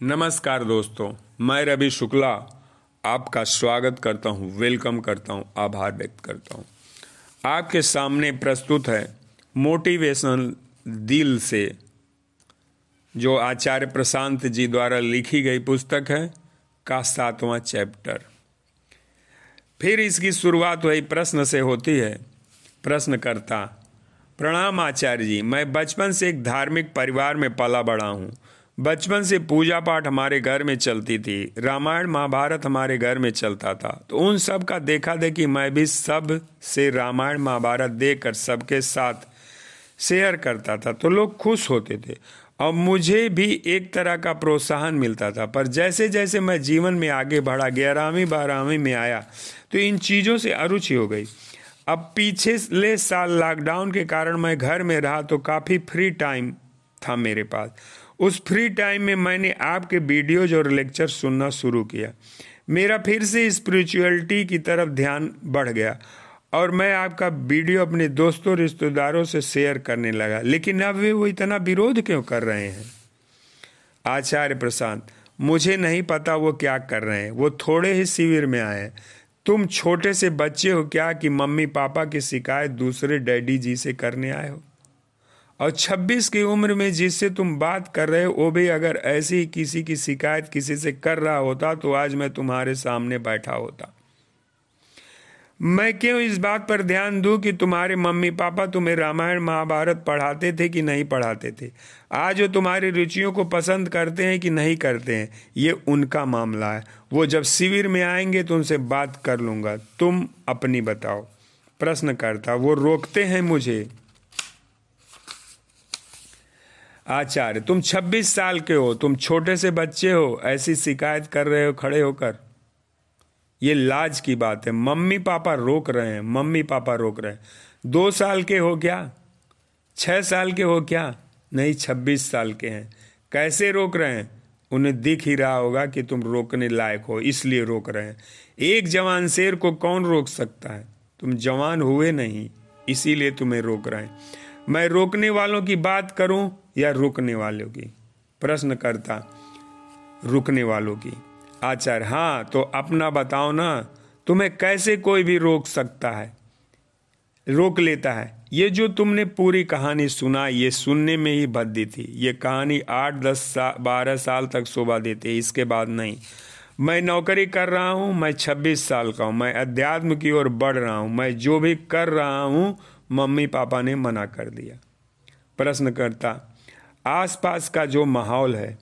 नमस्कार दोस्तों मैं रवि शुक्ला आपका स्वागत करता हूँ, वेलकम करता हूँ, आभार व्यक्त करता हूँ। आपके सामने प्रस्तुत है मोटिवेशनल दिल से जो आचार्य प्रशांत जी द्वारा लिखी गई पुस्तक है का सातवां चैप्टर फिर इसकी शुरुआत वही प्रश्न से होती है प्रश्न करता प्रणाम आचार्य जी मैं बचपन से एक धार्मिक परिवार में पला बड़ा हूँ बचपन से पूजा पाठ हमारे घर में चलती थी, रामायण महाभारत हमारे घर में चलता था। तो उन सब का देखा देखी मैं भी सबसे रामायण महाभारत देखकर सबके साथ शेयर करता था। तो लोग खुश होते थे। और मुझे भी एक तरह का प्रोत्साहन मिलता था। पर जैसे जैसे मैं जीवन में आगे बढ़ा, ग्यारहवीं, बारहवीं में आया तो इन चीज़ों से अरुचि हो गई। अब पीछे ले साल लॉकडाउन के कारण मैं घर में रहा तो काफ़ी फ्री टाइम था मेरे पास। उस फ्री टाइम में मैंने आपके वीडियोज़ और लेक्चर सुनना शुरू किया। मेरा फिर से स्पिरिचुअलिटी की तरफ़ ध्यान बढ़ गया और मैं आपका वीडियो अपने दोस्तों, रिश्तेदारों से शेयर करने लगा। लेकिन अब वे वो इतना विरोध क्यों कर रहे हैं? आचार्य प्रशांत, मुझे नहीं पता वो क्या कर रहे हैं। वो थोड़े ही शिविर में आए हैं। तुम छोटे से बच्चे हो क्या कि मम्मी पापा की शिकायत दूसरे डैडी जी से करने आए हो? और 26 की उम्र में जिससे तुम बात कर रहे हो, वो भी अगर ऐसी किसी की शिकायत किसी से कर रहा होता तो आज मैं तुम्हारे सामने बैठा होता। मैं क्यों इस बात पर ध्यान दूँ कि तुम्हारे मम्मी पापा तुम्हें रामायण महाभारत पढ़ाते थे कि नहीं पढ़ाते थे? आज वो तुम्हारी रुचियों को पसंद करते हैं कि नहीं करते हैं? ये उनका मामला है। वो जब शिविर में आएँगे तो उनसे बात कर लूँगा। तुम अपनी बताओ। प्रश्न करता वो रोकते हैं मुझे। आचार्य, तुम 26 साल के हो, तुम छोटे से बच्चे हो, ऐसी शिकायत कर रहे हो, खड़े होकर। ये लाज की बात है। मम्मी पापा रोक रहे हैं, मम्मी पापा रोक रहे हैं। दो साल के हो क्या? छह साल के हो क्या? नहीं, छब्बीस साल के हैं। कैसे रोक रहे हैं? उन्हें दिख ही रहा होगा कि तुम रोकने लायक हो, इसलिए रोक रहे हैं। एक जवान शेर को कौन रोक सकता है? तुम जवान हुए नहीं, इसीलिए तुम्हें रोक रहे हैं। मैं रोकने वालों की बात करूँ? या रुकने वालों की? प्रश्न करता रुकने वालों की। आचार्य हाँ तो अपना बताओ ना तुम्हें कैसे कोई भी रोक सकता है? रोक लेता है। ये जो तुमने पूरी कहानी सुना ये सुनने में ही भद्दी थी। ये कहानी आठ दस सा, बारह साल तक शोभा देती है इसके बाद नहीं। मैं नौकरी कर रहा हूँ मैं छब्बीस साल का हूँ मैं अध्यात्म की ओर बढ़ रहा हूँ मैं जो भी कर रहा हूँ मम्मी पापा ने मना कर दिया। प्रश्न करता आसपास का जो माहौल है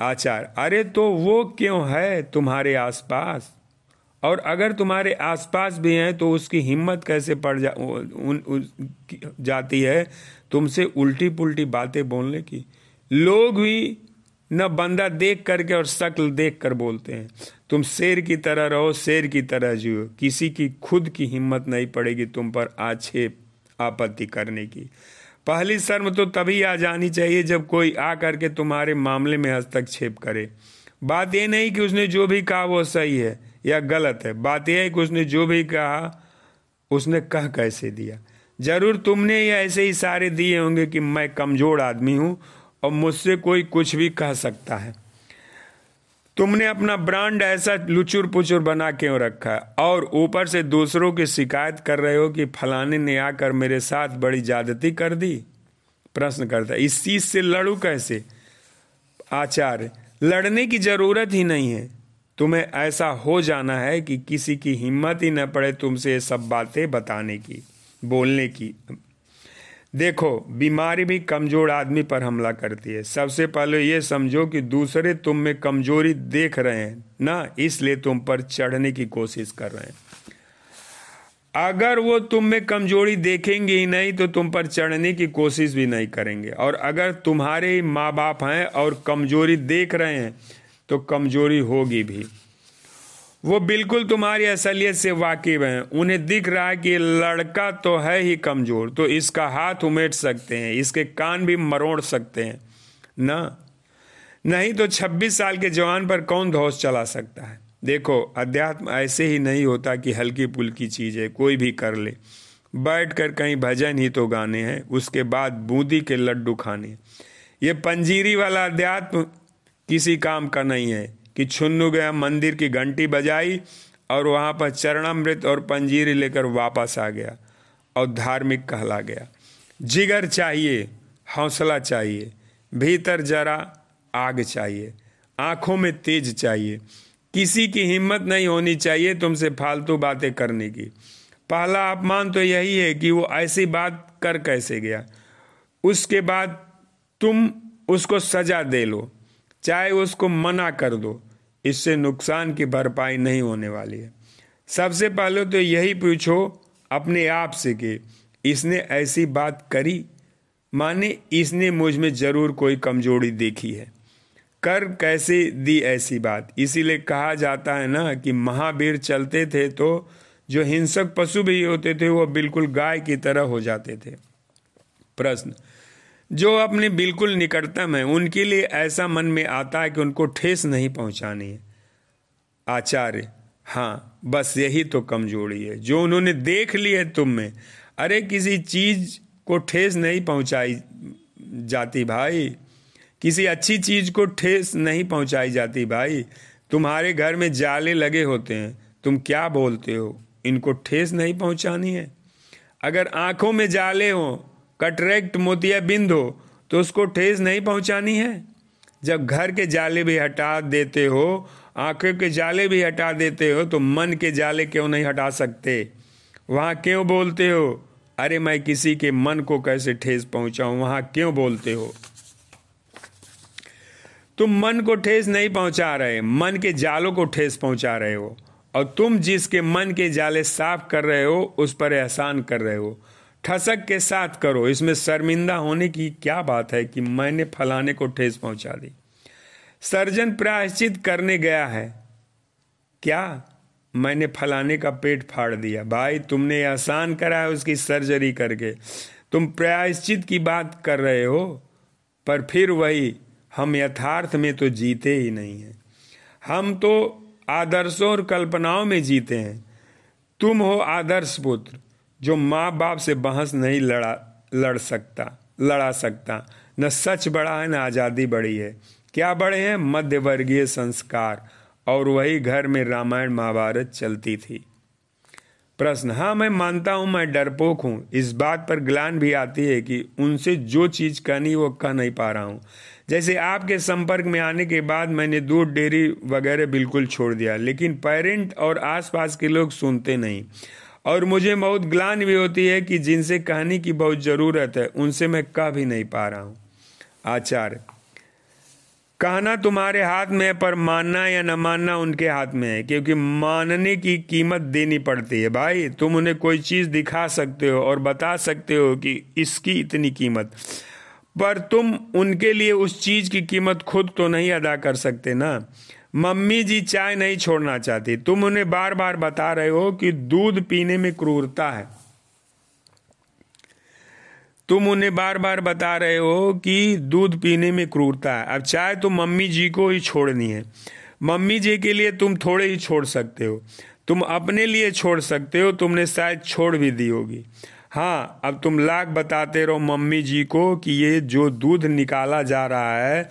आचार अरे तो वो क्यों है तुम्हारे आसपास? और अगर तुम्हारे आसपास भी हैं तो उसकी हिम्मत कैसे पड़ जा उन, उन, जाती है तुमसे उल्टी पुल्टी बातें बोलने की? लोग भी न बंदा देख करके और शक्ल देख कर बोलते हैं। तुम शेर की तरह रहो शेर की तरह जियो। किसी की खुद की हिम्मत नहीं पड़ेगी तुम पर आक्षेप आपत्ति करने की। पहली शर्म तो तभी आ जानी चाहिए जब कोई आ करके तुम्हारे मामले में हस्तक्षेप करे। बात यह नहीं कि उसने जो भी कहा वो सही है या गलत है। बात यह है कि उसने जो भी कहा, उसने कह कैसे दिया। ज़रूर तुमने ये ऐसे इशारे दिए होंगे कि मैं कमज़ोर आदमी हूँ और मुझसे कोई कुछ भी कह सकता है। तुमने अपना ब्रांड ऐसा लुचुर पुचुर बना क्यों रखा? और ऊपर से दूसरों की शिकायत कर रहे हो कि फलाने ने आकर मेरे साथ बड़ी ज्यादती कर दी? प्रश्न करता इस चीज़ से लड़ू कैसे? आचार्य, लड़ने की ज़रूरत ही नहीं है। तुम्हें ऐसा हो जाना है कि किसी की हिम्मत ही न पड़े तुमसे ये सब बातें बताने की, बोलने की। देखो, बीमारी भी कमज़ोर आदमी पर हमला करती है। सबसे पहले ये समझो कि दूसरे तुम में कमज़ोरी देख रहे हैं, ना इसलिए तुम पर चढ़ने की कोशिश कर रहे हैं। अगर वो तुम में कमज़ोरी देखेंगे ही नहीं तो तुम पर चढ़ने की कोशिश भी नहीं करेंगे। और अगर तुम्हारे ही माँ बाप हैं और कमज़ोरी देख रहे हैं तो कमज़ोरी होगी भी। वो बिल्कुल तुम्हारी असलियत से वाकिफ हैं। उन्हें दिख रहा है कि लड़का तो है ही कमज़ोर तो इसका हाथ उमेट सकते हैं, इसके कान भी मरोड़ सकते हैं। ना? नहीं तो 26 साल के जवान पर कौन धौस चला सकता है? देखो, अध्यात्म ऐसे ही नहीं होता कि हल्की पुल्की चीज़ है कोई भी कर ले। बैठ कर कहीं भजन ही तो गाने हैं, उसके बाद बूंदी के लड्डू खाने। ये पंजीरी वाला अध्यात्म किसी काम का नहीं है। कि छुन्नू गया, मंदिर की घंटी बजाई और वहाँ पर चरणामृत और पंजीरी लेकर वापस आ गया और धार्मिक कहला गया। जिगर चाहिए, हौसला चाहिए, भीतर जरा आग चाहिए, आँखों में तेज चाहिए। किसी की हिम्मत नहीं होनी चाहिए तुमसे फालतू बातें करने की। पहला अपमान तो यही है कि वो ऐसी बात कर कैसे गया? उसके बाद तुम उसको सजा दे लो, चाहे उसको मना कर दो। इससे नुकसान की भरपाई नहीं होने वाली है। सबसे पहले तो यही पूछो अपने आप से कि इसने ऐसी बात करी? माने इसने मुझमें ज़रूर कोई कमज़ोरी देखी है। कर कैसे दी ऐसी बात? इसीलिए कहा जाता है ना कि महावीर चलते थे तो जो हिंसक पशु भी होते थे वो बिल्कुल गाय की तरह हो जाते थे। प्रश्न जो अपने बिल्कुल निकटतम है, उनके लिए ऐसा मन में आता है कि उनको ठेस नहीं पहुंचानी है। आचार्य हाँ बस यही तो कमज़ोरी है। जो उन्होंने देख ली है तुम में, अरे किसी चीज़ को ठेस नहीं पहुंचाई जाती भाई। किसी अच्छी चीज़ को ठेस नहीं पहुंचाई जाती भाई। तुम्हारे घर में जाले लगे होते हैं, तुम क्या बोलते हो? इनको ठेस नहीं पहुंचानी है। अगर आँखों में जाले हो कटरेक्ट मोतिया बिंद हो तो उसको ठेस नहीं पहुंचानी है? जब घर के जाले भी हटा देते हो, आँखों के जाले भी हटा देते हो तो मन के जाले क्यों नहीं हटा सकते? वहाँ क्यों बोलते हो? अरे मैं किसी के मन को कैसे ठेस पहुंचाऊं? वहाँ क्यों बोलते हो? तुम मन को ठेस नहीं पहुँचा रहे, मन के जालों को ठेस पहुँचा रहे हो, और तुम जिसके मन के जाले साफ़ कर रहे हो, उस पर एहसान कर रहे हो। ठसक के साथ करो। इसमें शर्मिंदा होने की क्या बात है कि मैंने फलाने को ठेस पहुँचा दी? सर्जन प्रायश्चित करने गया है। क्या मैंने फलाने का पेट फाड़ दिया? भाई, तुमने आसान करा है उसकी सर्जरी करके। तुम प्रायश्चित की बात कर रहे हो, पर फिर वही, हम यथार्थ में तो जीते ही नहीं हैं। हम तो आदर्शों और कल्पनाओं में जीते हैं। तुम हो आदर्श पुत्र। जो माँ बाप से बहस नहीं लड़ा, लड़ सकता, लड़ा सकता। न सच बड़ा है, न आज़ादी बड़ी है। क्या बड़े हैं? मध्य वर्गीय संस्कार। और वही घर में रामायण महाभारत चलती थी। प्रश्न हाँ मैं मानता हूँ, मैं डरपोक हूँ। इस बात पर ग्लान भी आती है कि उनसे जो चीज़ कहनी, वो कह नहीं पा रहा हूँ। जैसे आपके संपर्क में आने के बाद मैंने दूध डेयरी वगैरह बिल्कुल छोड़ दिया, लेकिन पेरेंट और आसपास के लोग सुनते नहीं। और मुझे बहुत ग्लान भी होती है कि जिनसे कहने की बहुत ज़रूरत है, उनसे मैं कह भी नहीं पा रहा हूँ। आचार्य, कहना तुम्हारे हाथ में है, पर मानना या न मानना उनके हाथ में है, क्योंकि मानने की कीमत देनी पड़ती है। भाई, तुम उन्हें कोई चीज़ दिखा सकते हो और बता सकते हो कि इसकी इतनी कीमत। पर तुम उनके लिए उस चीज़ की कीमत खुद तो नहीं अदा कर सकते ना। मम्मी जी चाय नहीं छोड़ना चाहती। तुम उन्हें बार बार बता रहे हो कि दूध पीने में क्रूरता है। तुम उन्हें बार बार बता रहे हो कि दूध पीने में क्रूरता है। अब चाय तो मम्मी जी को ही छोड़नी है। मम्मी जी के लिए तुम थोड़े ही छोड़ सकते हो। तुम अपने लिए छोड़ सकते हो। तुमने शायद छोड़ भी दी होगी। हाँ अब तुम लाख बताते रहो मम्मी जी को कि ये जो दूध निकाला जा रहा है,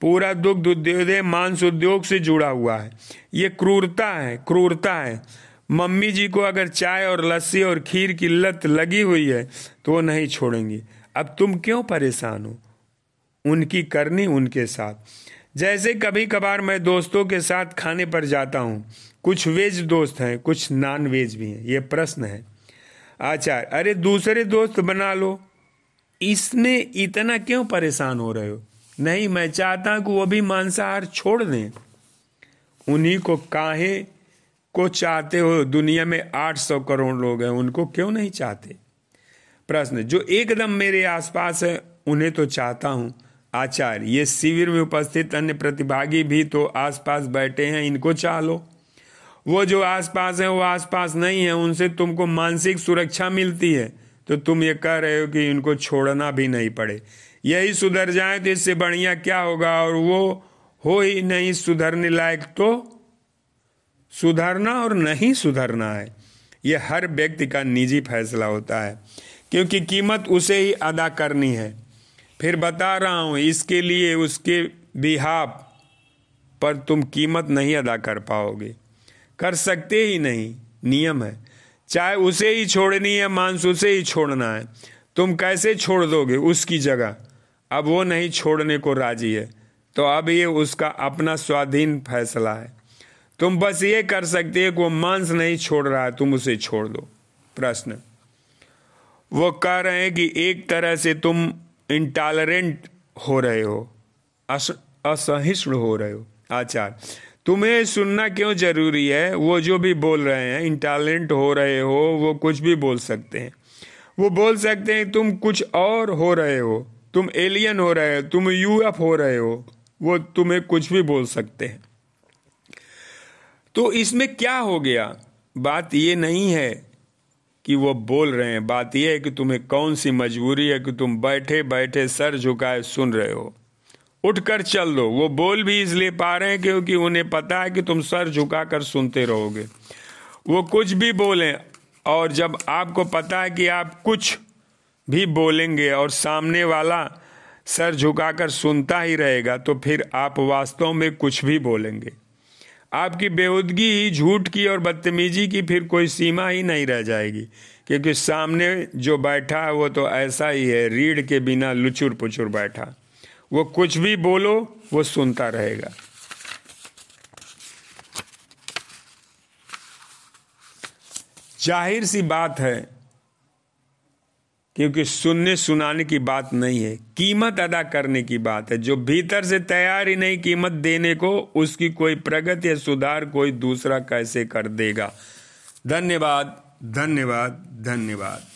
पूरा दुग्ध उद्योग मांस उद्योग से जुड़ा हुआ है। ये क्रूरता है क्रूरता है। मम्मी जी को अगर चाय और लस्सी और खीर की लत लगी हुई है तो वो नहीं छोड़ेंगी। अब तुम क्यों परेशान हो? उनकी करनी उनके साथ। जैसे कभी कभार मैं दोस्तों के साथ खाने पर जाता हूँ। कुछ वेज दोस्त हैं, कुछ नॉन वेज भी हैं। ये प्रश्न है। आचार्य अरे दूसरे दोस्त बना लो। इसमें इतना क्यों परेशान हो रहे हो? नहीं, मैं चाहता कि वो भी मांसाहार छोड़ दें। उन्हीं को काहे को चाहते हो? दुनिया में 800 करोड़ लोग हैं, उनको क्यों नहीं चाहते? प्रश्न, जो एकदम मेरे आसपास है, उन्हें तो चाहता हूँ। आचार्य ये शिविर में उपस्थित अन्य प्रतिभागी भी तो आसपास बैठे हैं, इनको चाह लो। वो जो आसपास है, वो आसपास नहीं है, उनसे तुमको मानसिक सुरक्षा मिलती है। तो तुम ये कह रहे हो कि इनको छोड़ना भी नहीं पड़े। यही सुधर जाए तो इससे बढ़िया क्या होगा? और वो हो ही नहीं सुधरने लायक तो सुधरना और नहीं सुधरना है। यह हर व्यक्ति का निजी फैसला होता है, क्योंकि कीमत उसे ही अदा करनी है। फिर बता रहा हूँ, इसके लिए उसके बिहाब पर तुम कीमत नहीं अदा कर पाओगे। कर सकते ही नहीं। नियम है। चाहे उसे ही छोड़नी है, मांस उसे ही छोड़ना है। तुम कैसे छोड़ दोगे उसकी जगह? अब वो नहीं छोड़ने को राज़ी है। तो अब ये उसका अपना स्वाधीन फैसला है। तुम बस ये कर सकते हो कि वो मांस नहीं छोड़ रहा है, तुम उसे छोड़ दो। प्रश्न। वो कह रहे हैं कि एक तरह से तुम इंटॉलरेंट हो रहे हो असहिष्णु हो रहे हो, आचार। तुम्हें सुनना क्यों ज़रूरी है? वो जो भी बोल रहे हैं इंटॉलरेंट हो रहे हो, वो कुछ भी बोल सकते हैं। वो बोल सकते हैं, तुम कुछ और हो रहे हो, तुम एलियन हो रहे हो, तुम यूएफ हो रहे हो, वो तुम्हें कुछ भी बोल सकते हैं। तो इसमें क्या हो गया? बात ये नहीं है कि वो बोल रहे हैं, बात यह है कि तुम्हें कौन सी मजबूरी है कि तुम बैठे बैठे सर झुकाए सुन रहे हो। उठकर चल दो वो बोल भी इसलिए पा रहे हैं क्योंकि उन्हें पता है कि तुम सर झुकाकर सुनते रहोगे। वो कुछ भी बोलें और जब आपको पता है कि आप कुछ भी बोलेंगे और सामने वाला सर झुकाकर सुनता ही रहेगा तो फिर आप वास्तव में कुछ भी बोलेंगे। आपकी बेहूदगी ही झूठ की और बदतमीजी की फिर कोई सीमा ही नहीं रह जाएगी, क्योंकि सामने जो बैठा है वो तो ऐसा ही है, रीढ़ के बिना लुचुर पुचुर बैठा। वो कुछ भी बोलो, वो सुनता रहेगा। ज़ाहिर सी बात है, क्योंकि सुनने सुनाने की बात नहीं है, कीमत अदा करने की बात है। जो भीतर से तैयार ही नहीं कीमत देने को, उसकी कोई प्रगति या सुधार कोई दूसरा कैसे कर देगा? धन्यवाद धन्यवाद धन्यवाद।